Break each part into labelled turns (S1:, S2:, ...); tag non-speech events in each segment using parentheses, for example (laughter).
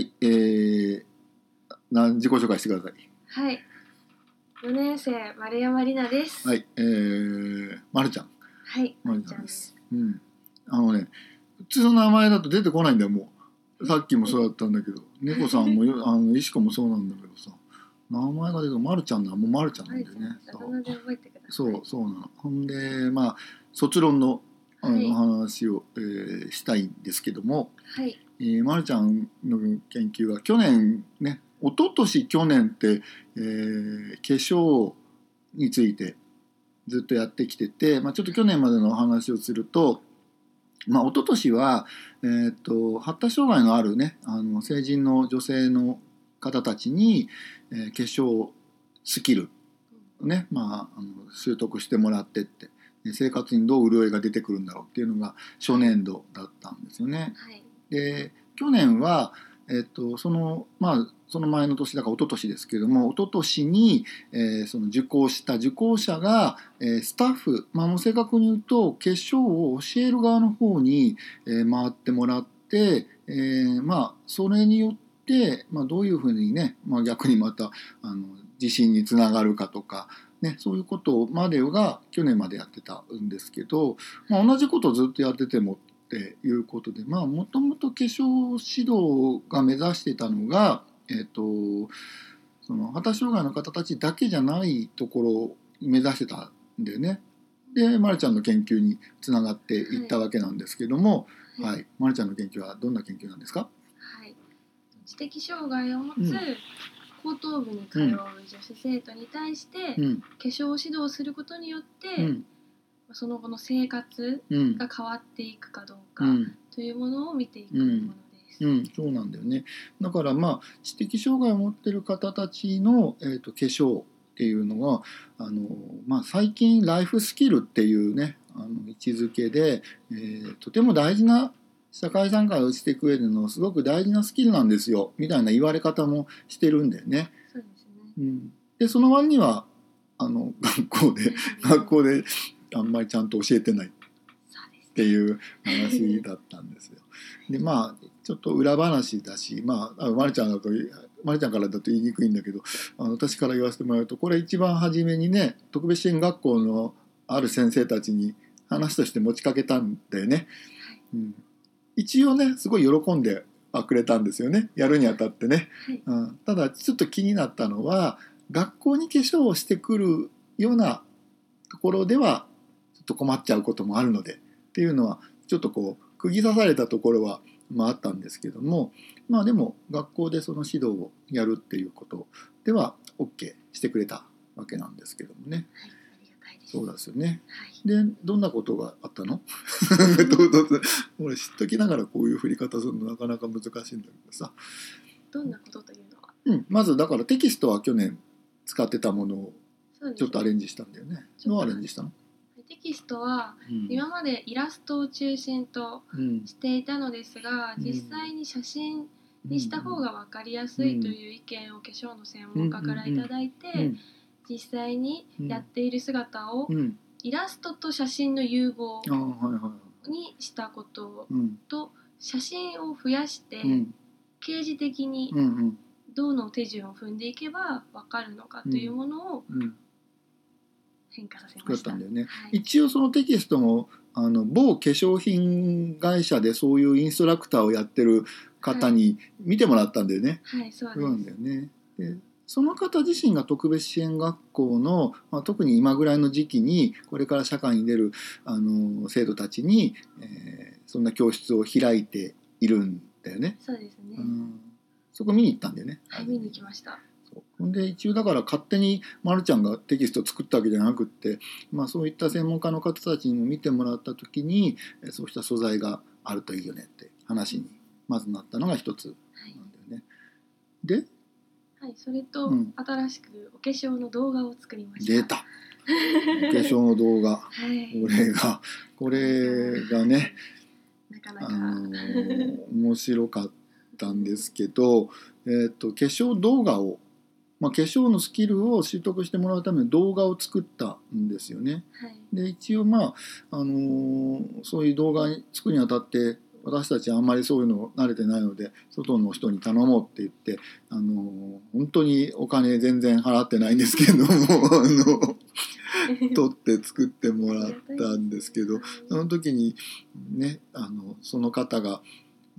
S1: はい、えー、な自己紹介してください。
S2: はい。4年生丸山里奈です。。
S1: はいい、えー、まるちゃん。
S2: はい。
S1: まる
S2: ちゃんです。。
S1: うん。あのね、普通の名前だと出てこないんだよ、もう。さっきもそうだったんだけど、猫さんもよ、(laughs) あの、石子もそうなんだけどさ、名前が出てまるちゃんならもうまるちゃん
S2: まるちゃん
S1: なんだよね。。
S2: あだ名で覚えてください。
S1: そう、そうなの。ほんで、まあ、卒論の、あの、
S2: はい
S1: 話を、えーしたいんですけども、
S2: はい。
S1: えー、まるちゃんの研究は去年ね一昨年去年って、えー化粧についてずっとやってきてて、まあ、ちょっと去年までのお話をすると、まあ、一昨年は、えー、と発達障害のあるねあの成人の女性の方たちに、えー化粧スキルね、まあ、あの習得してもらってって生活にどう潤いが出てくるんだろうっていうのが初年度だったんですよね。
S2: はい。
S1: で去年は、えっと、そのまあその前の年だから一昨年ですけれども一昨年に、えーその受講した受講者が、えースタッフ、まあ、もう正確に言うと化粧を教える側の方に、えー回ってもらって、えーまあそれによって、まあ、どういうふうにね、まあ、逆にまたあの自信につながるかとか。ね、そういうことまでが去年までやってたんですけど、まあ、同じことをずっとやっててもっていうことでまあもともと化粧指導が目指してたのが、えっとその発達障害の方たちだけじゃないところを目指してたんだよね。で、まるちゃんの研究につながっていったわけなんですけども、はい、まるちゃんの研究はどんな研究なんですか？
S2: はい。知的障害を持
S1: うん
S2: つ高等部に通う女子生徒に対して、
S1: うん、
S2: 化粧を指導することによって、
S1: うん、
S2: その後の生活
S1: うん、
S2: が変わっていくかどうか
S1: うん。
S2: というものを見ていくものです。
S1: うん、そうなんだよね。だからまあ知的障害を持ってる方たちの、えー、と化粧っていうのはあの、まあ、最近ライフスキルっていうねあの位置づけで、えーとても大事な社会参加をしていく上でのすごく大事なスキルなんですよみたいな言われ方もしてるんだよね。
S2: そうですね。
S1: うん、でその割にはあの学校で (laughs) 学校であんまりちゃんと教えてないっていう話だったんですよ。でまあちょっと裏話だしまああまるちゃんだとまるちゃんからだと言いにくいんだけどあの私から言わせてもらうとこれ一番初めにね特別支援学校のある先生たちに話として持ちかけたんだよね。うん、一応ねすごい喜んではくれたんですよねやるにあたってね。
S2: はい。
S1: うん、ただちょっと気になったのは学校に化粧をしてくるようなところではと困っちゃうこともあるのでっていうのはちょっとこう釘刺されたところは、まあ、あったんですけどもまあでも学校でその指導をやるっていうことでは OK してくれたわけなんですけどもね。そうですよね。
S2: はい。
S1: でどんなことがあったの？俺知っときながらこういう振り方するのなかなか難しいんだけどさ。
S2: どんなことというのは？
S1: うん、まずだからテキストは去年使ってたものをちょっとアレンジしたんだよね。
S2: ちょっと
S1: どうアレンジしたの？
S2: テキストは
S1: うん。
S2: 今までイラストを中心と
S1: うん。
S2: していたのですが、
S1: うん。
S2: 実際に写真にした方が分かりやすいという意見を化粧の専門家からいただいて、
S1: うん。
S2: 実際にやっている姿を
S1: うん。
S2: イラストと写真の融合にしたこと
S1: うん。
S2: と写真を増やして
S1: うん。
S2: 掲示的にどの手順を踏んでいけば分かるのかというものを
S1: うん
S2: 変化させ
S1: 作
S2: ました。
S1: ったんだよね。
S2: はい
S1: 一応そのテキストもあの某化粧品会社でそういうインストラクターをやってる方に見てもらったんだよね。
S2: はい、そう
S1: そうなん。だよね。でその方自身が特別支援学校の、まあ、特に今ぐらいの時期にこれから社会に出るあの生徒たちに、えーそんな教室を開いているんだよね。
S2: そうですね。
S1: うんそこ見に行ったんだよね。
S2: はい、見に行きました。
S1: ほんで一応だから勝手にまるちゃんがテキストを作ったわけじゃなくって、まあ、そういった専門家の方たちにも見てもらった時にえーそうした素材があるといいよねって話にまずなったのが一つ
S2: はい
S1: なんだよね。で
S2: はい、それと、
S1: うん
S2: 新しくお化粧の動画を作りました。
S1: 出たお化粧の動画
S2: はい。
S1: これがこれがねあ
S2: なかなか。
S1: のー面白かったんですけど、えー、と化粧動画を、まあ、化粧のスキルを習得してもらうために動画を作ったんですよね。
S2: はい。
S1: で一応まあ、あのーそういう動画に作るにあたって私たちあんまりそういうの慣れてないので外の人に頼もうって言ってあの本当にお金全然払ってないんですけども (laughs) あの (laughs) 取って作ってもらったんですけどその時にねあのその方が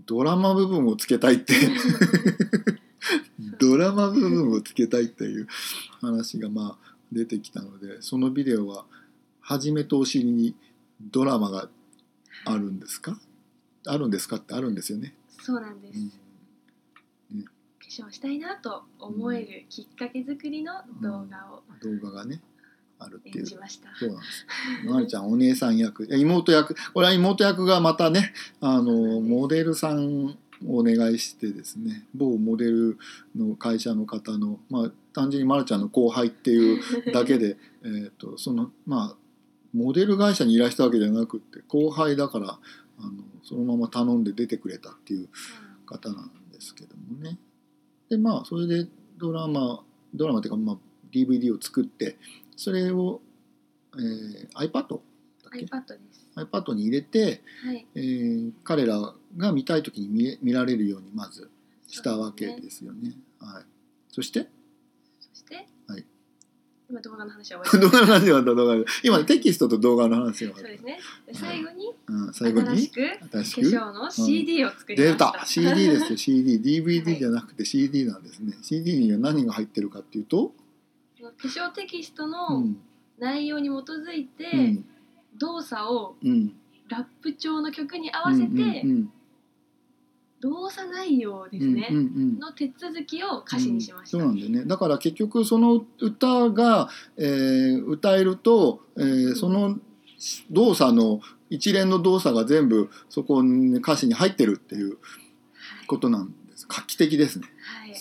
S1: ドラマ部分をつけたいって (laughs) ドラマ部分をつけたいっていう話がまあ出てきたのでそのビデオは初めとお尻にドラマがあるんですか？あるんですかってあるんですよね。
S2: そうなんです、
S1: うん。
S2: 化粧したいなと思えるきっかけ作りの動画を
S1: 動画がねあるっていう。
S2: 演じました、
S1: そうなんです。まるちゃんお姉さん役、妹役、これは妹役がまたね、あのモデルさんをお願いしてですね、某モデルの会社の方の、まあ単純にまるちゃんの後輩っていう (laughs) だけで、えっとそのまあモデル会社にいらしたわけじゃなくって後輩だからあのそのまま頼んで出てくれたっていう方なんですけどもね。でまあそれでドラマドラマっていうか、まあ、DVD を作ってそれを、えー iPad だっけ
S2: ？iPad です
S1: iPad に入れて、
S2: はい。
S1: えー彼らが見たい時に見え見られるようにまずしたわけ
S2: です
S1: よね。はい、そして？
S2: そして、
S1: はい。
S2: 今動画の話は終わ
S1: 動
S2: り。(laughs)
S1: 動画で今テキストと動画の話があった
S2: すそうですね。で最後に
S1: うん、最後に？
S2: 新しく化
S1: 新しく？
S2: 粧の CD を作りま
S1: 出
S2: した、
S1: た。CD ですよ。CDDVD
S2: はい。
S1: じゃなくて CD なんですね、CD には何が入ってるかっていうと、
S2: 化粧テキスト
S1: う
S2: の
S1: ん。
S2: 内容に基づいて、
S1: うん
S2: 動作を
S1: うん、
S2: ラップ調の曲に合わせて、
S1: うんうん
S2: 動作内容ですね、
S1: うんうんうん。
S2: の手続きを歌詞にしました、
S1: そうなんだよね。だから結局その歌が、えー歌えると、えーその動作の一連の動作が全部そこに歌詞に入ってるっていうことなんです。画期的ですね。
S2: はい、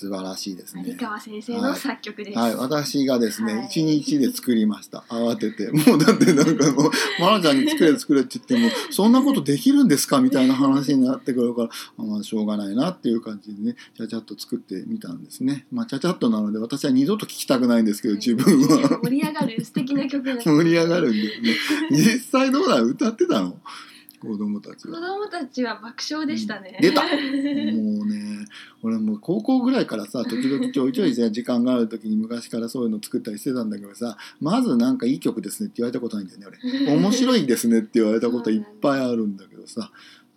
S1: 素晴らしいですね
S2: 有川先生の作曲です、
S1: はい、私がですね、
S2: はい
S1: 一日で作りました。慌てて。(laughs) もうだってなんかもう、マナちゃんに作れ作れって言っても、そんなことできるんですかみたいな話になってくるから、あまあ、しょうがないなっていう感じでね、ちゃちゃっと作ってみたんですね。まあ、ちゃちゃっとなので、私は二度と聞きたくないんですけど、自分は。
S2: 盛り上がる素敵な曲 (laughs)
S1: 盛り上がるんですね。(laughs) 実際どうだ？歌ってたの？子供たち
S2: 子
S1: は。
S2: 供たちは爆笑でしたね、
S1: 出た。もうね俺もう高校ぐらいからさ (laughs) 時々ちょいちょいさ時間がある時に昔からそういうの作ったりしてたんだけどさまずなんかいい曲ですねって言われたことないんだよね俺。(laughs) 面白いですねって言われたこといっぱいあるんだけどさ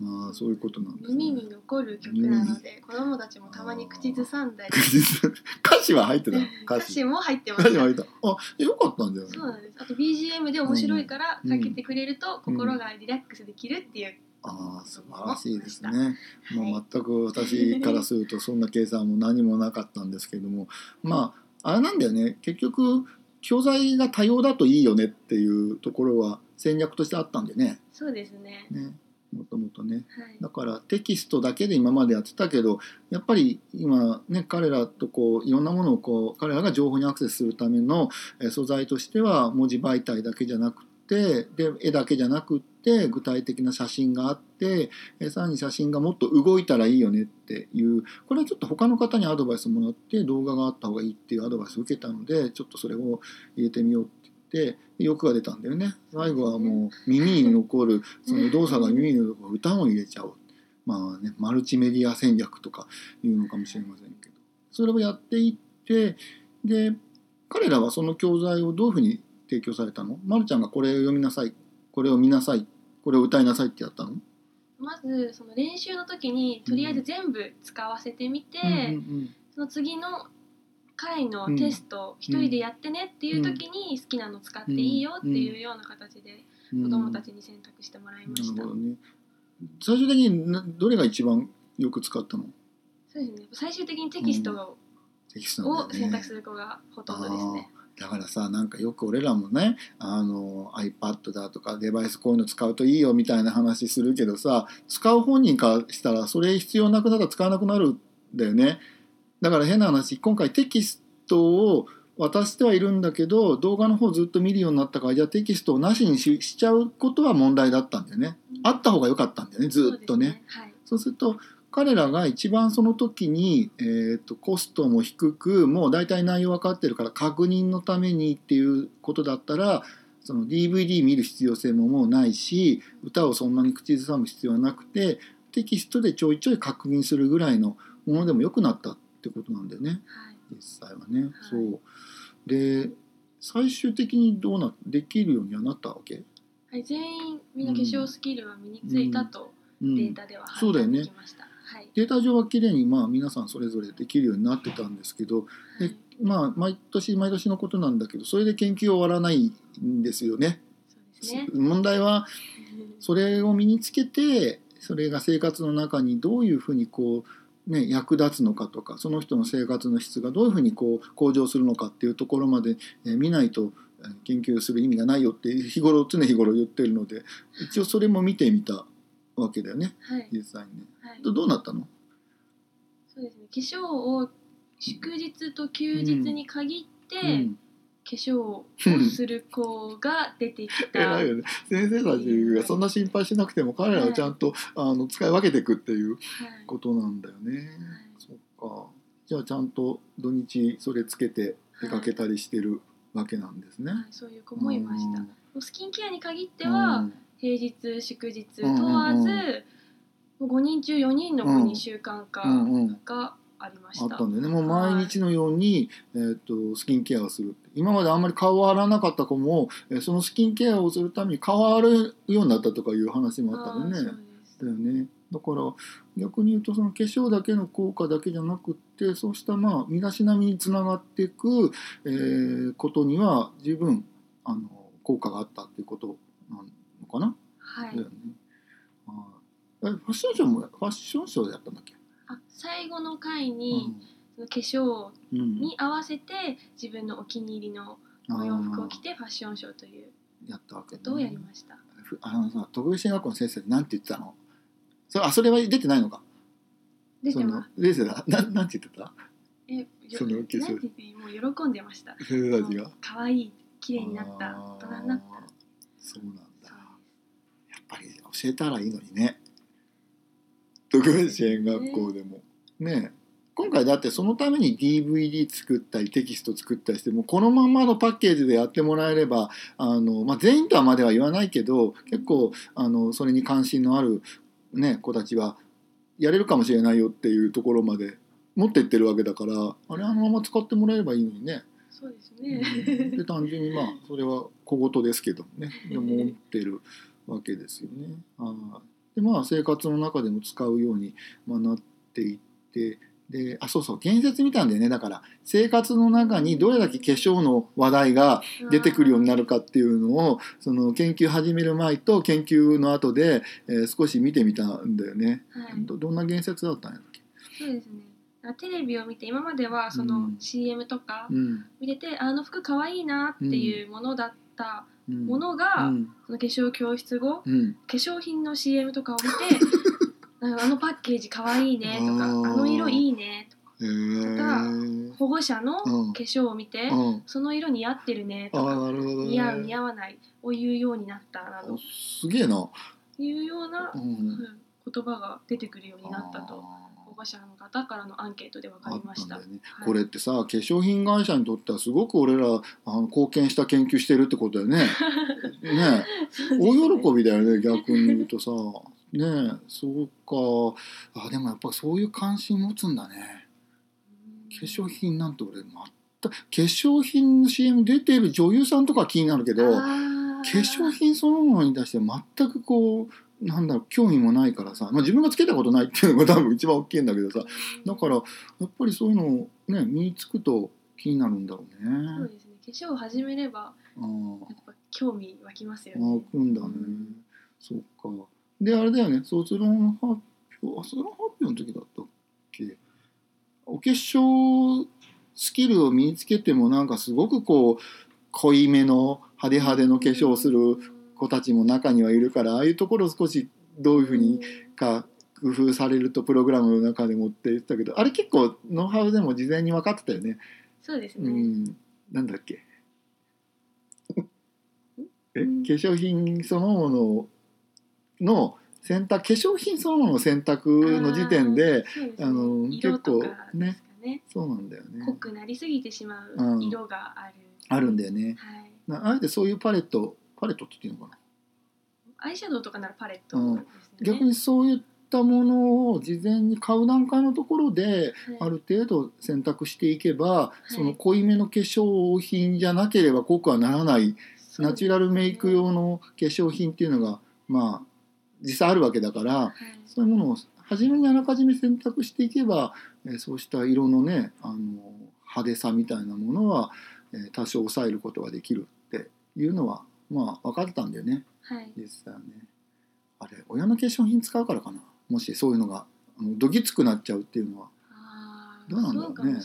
S1: あーそういうことなんです
S2: 耳に
S1: ね
S2: 残る曲なので子供たちもたまに口ずさんだり。(laughs)
S1: 歌詞は入ってたの？(laughs) 歌詞。
S2: も入ってま
S1: 歌詞
S2: した
S1: は入った。あよかったんだよね
S2: そうなんです。あと BGM で面白いからかけてくれると心がリラックスできるっていう、
S1: ああ素晴らしいですね。
S2: はい
S1: もう全く私からするとそんな計算も何もなかったんですけども。まああれなんだよね。結局教材が多様だといいよねっていうところは戦略としてあったんでね。
S2: そうですね。
S1: ねもともとね。
S2: はい。
S1: だからテキストだけで今までやってたけどやっぱり今ね彼らとこういろんなものをこう彼らが情報にアクセスするためのえー素材としては文字媒体だけじゃなくてで絵だけじゃなくって具体的な写真があってえーさらに写真がもっと動いたらいいよねっていうこれはちょっと他の方にアドバイスもらって動画があった方がいいっていうアドバイスを受けたのでちょっとそれを入れてみようってて欲が出たんだよね。最後はもう耳に残るその動作が耳に残る歌も入れちゃおう。まあねマルチメディア戦略とかいうのかもしれませんけど。それをやっていってで彼らはその教材をどういうふうに提供されたの？まるちゃんがこれを読みなさいこれを見なさいこれを歌いなさいってやったの？
S2: まずその練習の時にとりあえず全部使わせてみて、その次の回のテストを一人でやってねっていう時に好きなの使っていいよっていうような形で
S1: うん。
S2: 子供たちに選択してもらいました、
S1: ね。最終的になどれが一番よく使ったの？
S2: そうですね。最終的にテキストを
S1: テキストなんだよね。
S2: 選択する子がほとんどですね。
S1: だからさなんかよく俺らもねあの iPad だとかデバイスこういうの使うといいよみたいな話するけどさ使う本人からしたらそれ必要なくなったら使わなくなるんだよねだから変な話今回テキストを渡してはいるんだけど動画の方ずっと見るようになったからじゃあテキストをなしにししちゃうことは問題だったんだよね。あった方が良かったんだよねずっとね。
S2: そうですはい。
S1: そうすると彼らが一番その時に、えー、とコストも低くもう大体内容分かってるから確認のためにっていうことだったらその DVD 見る必要性ももうないし歌をそんなに口ずさむ必要はなくてテキストでちょいちょい確認するぐらいのものでもよくなった。ってことなんだよね
S2: はい
S1: 実際はね。そうで最終的にどうなできるようにはなったわけ、
S2: はい、全員みんな化粧スキルは身についたと
S1: うん、
S2: データでは
S1: そうだよね
S2: 判断できました。はい。
S1: データ上は綺麗にまあ皆さんそれぞれできるようになってたんですけどで
S2: はい
S1: まあ毎年毎年のことなんだけどそれで研究は終わらないんですよね。
S2: そうですね。
S1: 問題はそれを身につけてそれが生活の中にどういうふうにこう、ね、役立つのかとかその人の生活の質がどういうふうにこう向上するのかっていうところまで、えー見ないとえー研究する意味がないよって日頃常日頃言ってるので一応それも見てみたわけだよね
S2: はい。
S1: 実際にね。
S2: はい。
S1: どどうなったの？
S2: そうですね。化粧を祝日と休日に限って、
S1: うん
S2: 化粧をする子が出てきた。
S1: 偉いよね先生たちがそんな心配しなくても彼らはちゃんと、あの使い分けていくっていう
S2: はい。
S1: ことなんだよね。そっかじゃあちゃんと土日それつけて出かけたりしてるわけなんですね。
S2: はい、そういう子もいました。
S1: うん
S2: スキンケアに限って
S1: う
S2: は、
S1: ん
S2: 平日祝日
S1: うん
S2: 問わず、
S1: うん
S2: もう5人中4人の子に習慣化
S1: うんうん
S2: がありまし。
S1: あったたんだよねもう毎日のように、えー、とスキンケアをする今まであんまり変わらなかった子も、えーそのスキンケアをするために変わるようになったとかいう話もあったんだよね。だよね。だから逆に言うとその化粧だけの効果だけじゃなくってそうしたまあ身だしなみにつながっていく、えーことには十分あの効果があったっていうことなのかな、
S2: はい。
S1: だよね。あファッションショーもファッションショーでやったんだっけ、
S2: あ最後の回に、その化粧に合わせて自分のお気に入りのお洋服を着てファッションショーという
S1: やったわけ、ね、
S2: ことをやりました。
S1: ふあのさ特別支援学校の先生なんて言ってたの？それあそれは出てないのか？
S2: 出てます。
S1: 出てたななんて言ってた？
S2: え、よ
S1: その化粧
S2: なんて言ってもう喜んでました。
S1: 先生たちが
S2: 可愛い綺麗になった大人になった。
S1: そうなんだ。やっぱり教えたらいいのにね。特別支援学校でも。ねえ今回だってそのために DVD 作ったりテキスト作ったりしてもうこのまんまのパッケージでやってもらえればあの、まあ、全員とはまでは言わないけど結構あのそれに関心のある、ね、子たちはやれるかもしれないよっていうところまで持ってってるわけだからあれあのまま使ってもらえればいいのにね。
S2: そうですね。
S1: で単純にまあそれは小言ですけどねでも思ってるわけですよね。あーでまあ生活の中でも使うように、まあ、なっていってであそうそう言説見たんだよねだから生活の中にどれだけ化粧の話題が出てくるようになるかっていうのをその研究始める前と研究の後で、えー少し見てみたんだよね。
S2: はい。
S1: どどんな言説だったんやっけ、
S2: そうですね。あテレビを見て今まではそうの
S1: ん
S2: CM とか
S1: うん。
S2: 見てて、あの服可愛いなっていうものだった
S1: うん、
S2: もの
S1: う
S2: が、
S1: ん。
S2: その化粧教室後
S1: うん。
S2: 化粧品の CM とかを見て (laughs) ああのパッケージ可愛いねとかあの色いいねとか。保護者の
S1: うん。
S2: 化粧を見て、
S1: うん。
S2: その色似合ってるねとか。
S1: ね。
S2: 似合う似合わないを言うようになったなど。
S1: すげえな。
S2: いうような、
S1: う
S2: うんん言葉が出てくるようになったと保護者の方からのアンケートで分か
S1: あ
S2: りました。
S1: ね。
S2: はい。
S1: これってさ化粧品会社にとってはすごく俺らあの貢献した研究してるってことだよね。(laughs) ねえ。大喜びだよね逆に言うとさ。ねえそうかあでもやっぱそういう関心持つんだね。化粧品なんて俺全く化粧品の CM 出てる女優さんとか気になるけど。化粧品そのものに対して全くこうなんだろう興味もないからさ、まあ、自分がつけたことないっていうのが多分一番大きいんだけどさだからやっぱりそういうのをね身につくと気になるんだろう
S2: そう
S1: ね。
S2: ですね化粧を始めれば
S1: うん
S2: やっぱ興味湧きますよ
S1: あ
S2: ね
S1: 開くんだね。そっか。であれだよね。卒論発表あ卒論発表の時だったっけ？お化粧スキルを身につけてもなんかすごくこう濃いめの派手派手の化粧をする子たちも中にはいるからああいうところを少しどういうふうにか工夫されるとプログラムの中でもって言ってたけどあれ結構ノウハウでも事前に分かってたよね。う
S2: そうですね、
S1: ん、なんだっけ？え？化
S2: うん
S1: 粧品そのものの選択化粧品そのものの選択の時点で
S2: あ
S1: の結構ね
S2: ね。
S1: そうなんだよね。
S2: 濃くなりすぎてしま
S1: う
S2: うん。色がある、
S1: あるんだよね。あえてそういうパレットパレットっていいのかな？
S2: アイシャドウとかならパレットですね、
S1: 逆にそういっったものを事前に買う段階のところで
S2: はい。
S1: ある程度選択していけば、
S2: い。
S1: その濃いめの化粧品じゃなければ濃くはならない
S2: そう
S1: ナチュラルメイク用の化粧品っていうのがまあ実際あるわけだから
S2: はい。
S1: そういうものを初めにあらかじめ選択していけば、えーそうした色のねあの派手さみたいなものは、えー多少抑えることができるっていうのはまあ分かったんだよね。
S2: はい。
S1: 実際はね。あれ親の化粧品使うからかな。もしそういうのがどぎつくなっちゃうっていうのは。
S2: あー
S1: どうなんだろうね。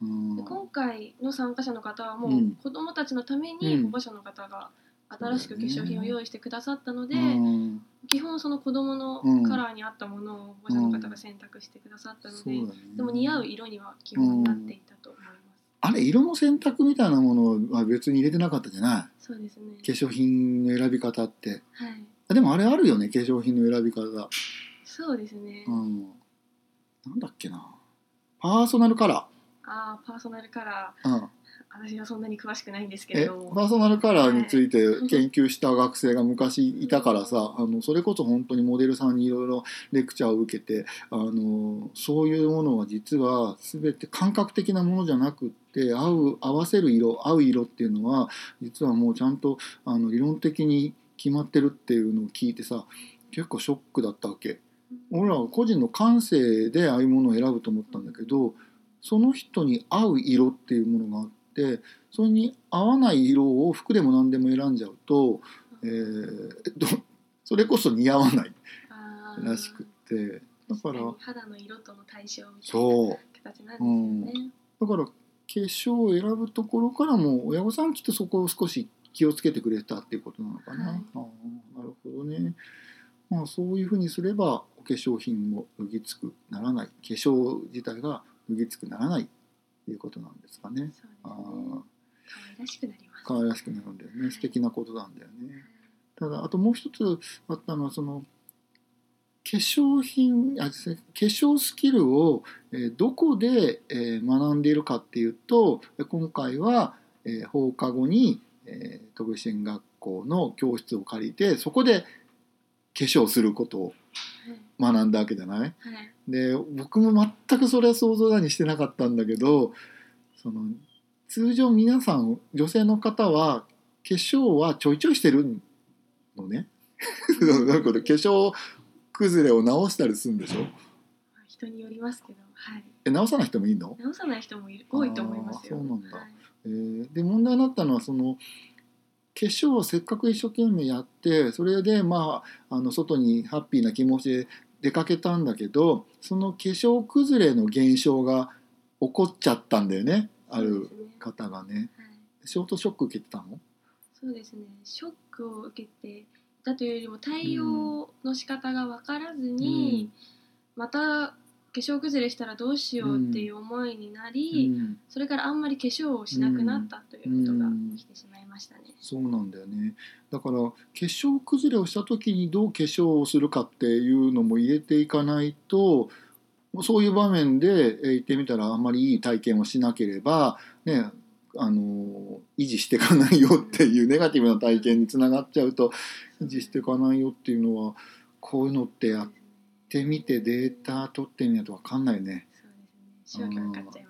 S2: 今回の参加者の方はもう
S1: うん。
S2: 子どもたちのため
S1: うん。
S2: に保護者の方が新しく化粧品を用意してくださったので、
S1: うん。
S2: 基本その子どもの
S1: うん
S2: カラーに合ったものを保護者の方が選択してくださったので、でも似合う色には基本になっていたと思います、
S1: あれ色の選択みたいなものは別に入れてなかったじゃない？
S2: そうですね。
S1: 化粧品の選び方って。
S2: はい。
S1: あでもあれあるよね化粧品の選び方。
S2: そうですね、
S1: うん。なんだっけな。パーソナルカラ
S2: ああパーソナルカラ
S1: ー、うん、
S2: ー私はそんなに詳しくないんですけど。も
S1: パーソナルカラーについて研究した学生が昔いたからさあのそれこそ本当にモデルさんにいろいろレクチャーを受けてあのそういうものは実は全て感覚的なものじゃなくって合う合わせる色合う色っていうのは実はもうちゃんとあの理論的に決まってるっていうのを聞いてさ結構ショックだったわけ。俺らは個人の感性でああいうものを選ぶと思ったんだけどその人に合う色っていうものがあってそれに合わない色を服でも何でも選んじゃうと、えーどそれこそ似合わないらしくってだから
S2: 肌の色との対象みたいな形なんですよね、
S1: だから化粧を選ぶところからも親御さんきっとそこを少し気をつけてくれたっていうことなのかな。
S2: はい。
S1: あーなるほどね。まあそういうふうにすればお化粧品も脱ぎつくならない。化粧自体が脱ぎつくならない。っていうことなんですかね。あー
S2: 可愛らしくなります。
S1: 可愛らしくなるんだよね。素敵なことなんだよね。ただあともう一つあったのはその化粧品あ化粧スキルを、えーどこで、えー学んでいるかっていうとえ今回は、えー放課後に、えー、特別支援学校の教室を借りてそこで化粧することを
S2: はい
S1: 学んだわけじゃない？
S2: はい。
S1: で僕も全くそれは想像だにしてなかったんだけどその通常皆さん女性の方は化粧はちょいちょいしてるのね。(laughs) なんか化粧崩れを直したりするんでしょ？
S2: 人によりますけど、はい、
S1: え直さない人もいいの、
S2: 直さない人もいる多いと思いますよ。
S1: そうなんだ。
S2: はい。
S1: えーで問題になったのはその化粧をせっかく一生懸命やってそれでまああの外にハッピーな気持ちで出かけたんだけどその化粧崩れの現象が起こっちゃったんだよねある方がね。
S2: はい。
S1: ショートショック受けてたの？
S2: そうですね。ショックを受けてだというよりも対応の仕方が分からずに、また化粧崩れしたらどうしようっていう思いになり、
S1: うん。
S2: それからあんまり化粧をしなくなったということが起きてしまいましたね。
S1: そうなんだよねだから化粧崩れをした時にどう化粧をするかっていうのも入れていかないとそういう場面でえー言ってみたらあんまりいい体験をしなければねあの維持していかないよっていうネガティブな体験につながっちゃうと維持していかないよっていうのはこういうのってやってみてデータ取ってみないと分かんないね。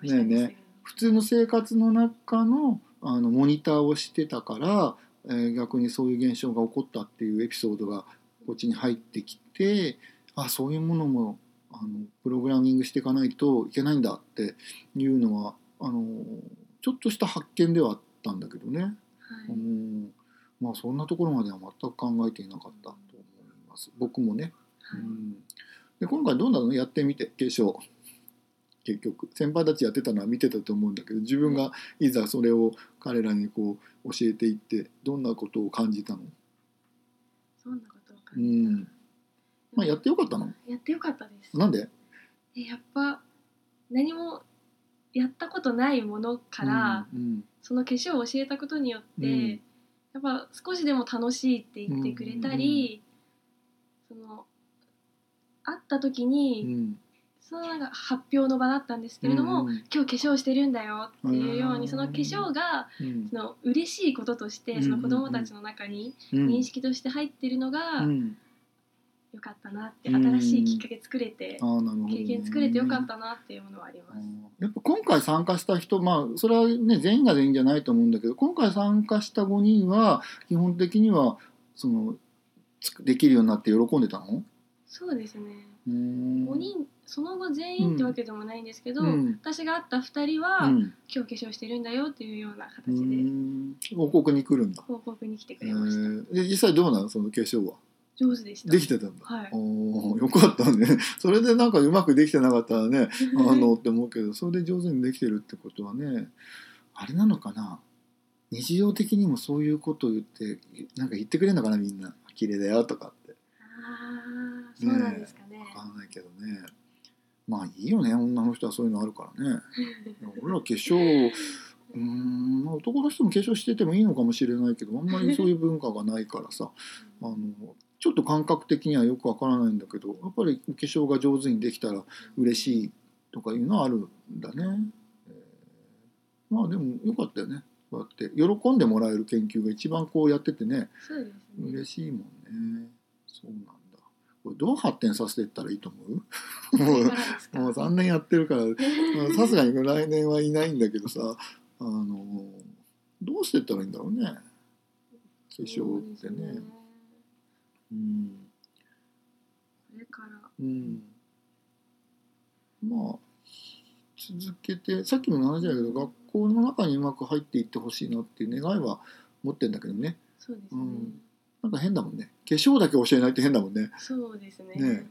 S2: ね。ね。
S1: 普通の生活の中のあのモニターをしてたから、えー逆にそういう現象が起こったっていうエピソードがこっちに入ってきてあそういうものもあのプログラミングしていかないといけないんだっていうのはあのちょっとした発見ではあったんだけどね、
S2: はい。
S1: うん。まあそんなところまでは全く考えていなかったと思います。僕もね。
S2: はい。
S1: うん。で今回どうなの？やってみて化粧結局。先輩たちやってたのは見てたと思うんだけど自分がいざそれを彼らにこう教えていってどんなことを感じたの、
S2: そんなことを
S1: う
S2: 感じた。
S1: ん。まあ、やってよかったの？
S2: やってよかったです。
S1: なんで？
S2: えやっぱ何もやったことないものから、
S1: うん
S2: その化粧を教えたことによって、
S1: うん。
S2: やっぱ少しでも楽しいって言ってくれたり、その会った時
S1: う
S2: に、
S1: ん
S2: そのなんか発表の場だったんですけれども、
S1: うん。
S2: 今日化粧してるんだよっていうよう
S1: うん。
S2: にその化粧が
S1: うん。
S2: その嬉しいこととして
S1: うん
S2: その子供たちの中に
S1: うん。
S2: 認識として入ってるのが
S1: うん。
S2: よかったなって
S1: うん
S2: 新しいきっかけ作れて
S1: あーなるほどね。
S2: 経験作れてよかったなっていうものはあります。
S1: やっぱ今回参加した人まあそれはね全員が全員じゃないと思うんだけど今回参加した5人は基本的にはそのできるようになって喜んでたの？
S2: そうですね。
S1: うーん。
S2: 5人その後全員ってわけでもないんですけど、
S1: うん。
S2: 私が会った2人は、
S1: うん。
S2: 今日化粧してるんだよっていうような
S1: う
S2: 形で
S1: 報告に来るんだ、
S2: 報告に来てく
S1: え
S2: れました。
S1: ー。で実際どうなのその化粧は。
S2: 上手でした。
S1: できてたんだ、
S2: はい。
S1: おーよかったね。それでなんかうまくできてなかったらね (laughs) あのって思うけどそれで上手にできてるってことはねあれなのかな？日常的にもそういうことを言ってなんか言ってくれるのかなみんな。綺麗だよとかって。
S2: ああ、そうなんですかね。
S1: 分かんないけどねまあいいよね女の人はそういうのあるからね俺ら化粧うーんまあ男の人も化粧しててもいいのかもしれないけどあんまりそういう文化がないからさ (laughs) あのちょっと感覚的にはよくわからないんだけどやっぱり化粧が上手にできたら嬉しいとかいうのはあるんだね。えーまあでもよかったよねこうやって喜んでもらえる研究が一番こうやっててね
S2: ね。
S1: 嬉しいもんね。そうなんだ。これどう発展させていったらいいと思う？
S2: こ
S1: もう (laughs) もう3年やってるから。(laughs) まあさすがに来年はいないんだけどさ。あのどうしていったらいいんだろうね。化粧ってね。
S2: そう
S1: ん
S2: これから。
S1: うん。まあ続けてさっきも話だけど学校の中にうまく入っていってほしいなっていう願いは持ってんだけどね。
S2: そうですね。
S1: うんなんか変だもんね。化粧だけ教えないって変だもんね。
S2: そうですね。
S1: ね。
S2: うん。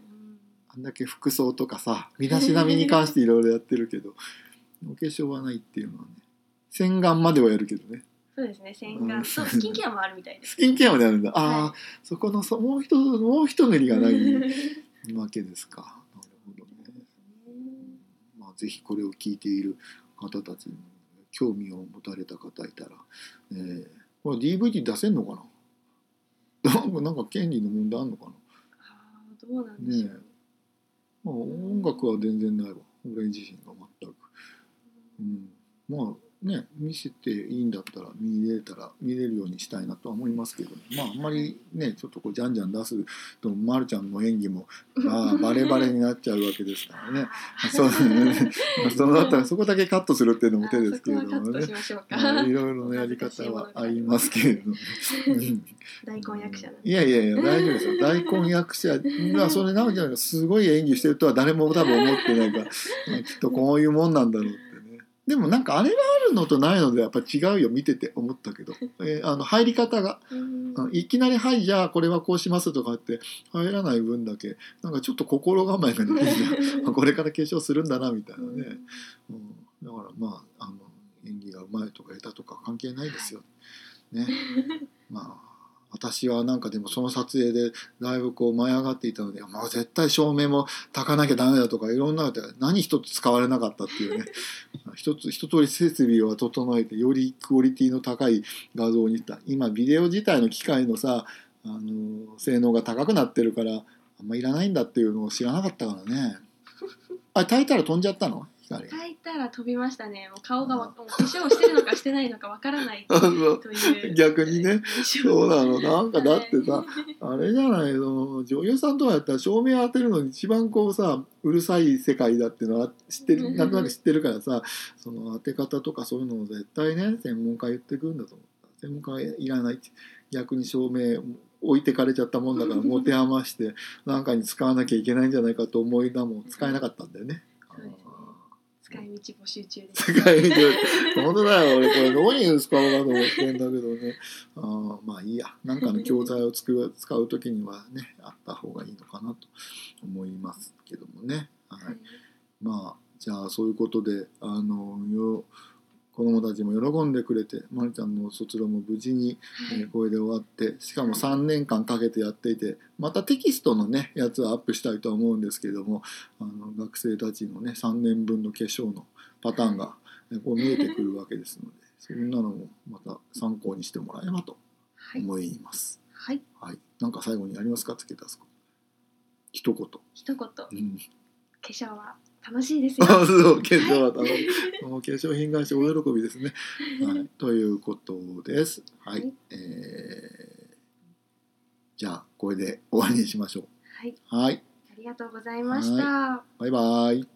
S1: あんだけ服装とかさ身だしなみに関していろいろやってるけどお化粧はないっていうのはね洗顔まではやるけどね。
S2: そうですね。洗顔。
S1: うん。
S2: とスキンケアもあるみたいです。
S1: スキンケアまであるんだ。ああ、
S2: は
S1: そこのそもう一もう一塗りがない (laughs) わけですか。なるほどね。まあ、ぜひこれを聞いている方たちに興味を持たれた方いたら、えー、これ DVD 出せんのかな？なんかなんか権利の問題あんのかな？
S2: あーどうなんでしょう。
S1: まあ、音楽は全然ないわ。俺自身が全く、うん、まあね見せていいんだったら見れたら見れるようにしたいなとは思いますけどまああんまりねちょっとこうじゃんじゃん出すとまるちゃんの演技も (laughs) まあバレバレになっちゃうわけですからね。(laughs) そうだねそのだったらそこだけカットするっていうのも手ですけれどもね。いろいろなやり方は (laughs) ありますけれども、うん
S2: 大根役者
S1: いやいやいや大丈夫ですよ。大根役者。がそれなおちゃんがすごい演技してるとは誰も多分思ってないから、まあきっとこういうもんなんだろうって。ねでもなんかあれがあるのとないのでやっぱ違うよ見てて思ったけど、えーあの入り方が。いきなり「はいじゃあこれはこうします」とかって入らない分だけなんかちょっと心構えができ (laughs) これから化粧するんだなみたいなね、うん、だからまああの演技がうまいとか下手とか関係ないですよ。ね、まあ私はなんかでもその撮影でだいぶこう舞い上がっていたので、まあ、絶対照明も焚かなきゃダメだとかいろんな何一つ使われなかったっていうね。(laughs) 一つ一通り設備を整えてよりクオリティの高い画像にした。今ビデオ自体の機械のさあの性能が高くなってるからあんまいらないんだっていうのを知らなかったからね。あれ焚いたら飛んじゃったの？
S2: たら飛びましたね。もう顔がわもう化粧してるのかしてないのかわからないという。(laughs) (laughs)
S1: 逆にねそうなのなんかだってさ (laughs)
S2: はい
S1: あれじゃないの女優さんとかやったら照明当てるのに一番こうさうるさい世界だっていうのは知ってるなんとなく知ってるからさその当て方とかそういうのを絶対ね専門家言ってくるんだと思った専門家はいらないって逆に照明置いてかれちゃったもんだから持て余して何かに使わなきゃいけないんじゃないかと思いなもん使えなかったんだよね。
S2: 使い道募集中です。
S1: 使い道本当だよ。俺これどうに使おうかと思ってんだけどね。あーまあいいや。なんかの教材を作る使う時にはねあった方がいいのかなと思いますけどもね、はい。
S2: はい
S1: まあじゃあそういうことであのよ子供たちも喜んでくれてまるちゃんの卒論も無事に、えーこれで終わってしかも3年間かけてやっていてまたテキストのねやつはアップしたいとは思うんですけれどもあの学生たちのね3年分の化粧のパターンが、えーこう見えてくるわけですのでそんなのもまた参考にしてもらえればと
S2: はい。
S1: 思います。
S2: はい。
S1: はい、なんか最後にありますかつけたすか一言。
S2: 一言。化
S1: うん
S2: 粧は楽しいですよ。
S1: あそう化粧は楽しい。(laughs) 化粧品会社大喜びですね。(laughs) はい、ということです。はい、
S2: はい
S1: えーじゃあこれで終わりにしましょう。
S2: はい
S1: はい
S2: ありがとうございました。
S1: バイバイ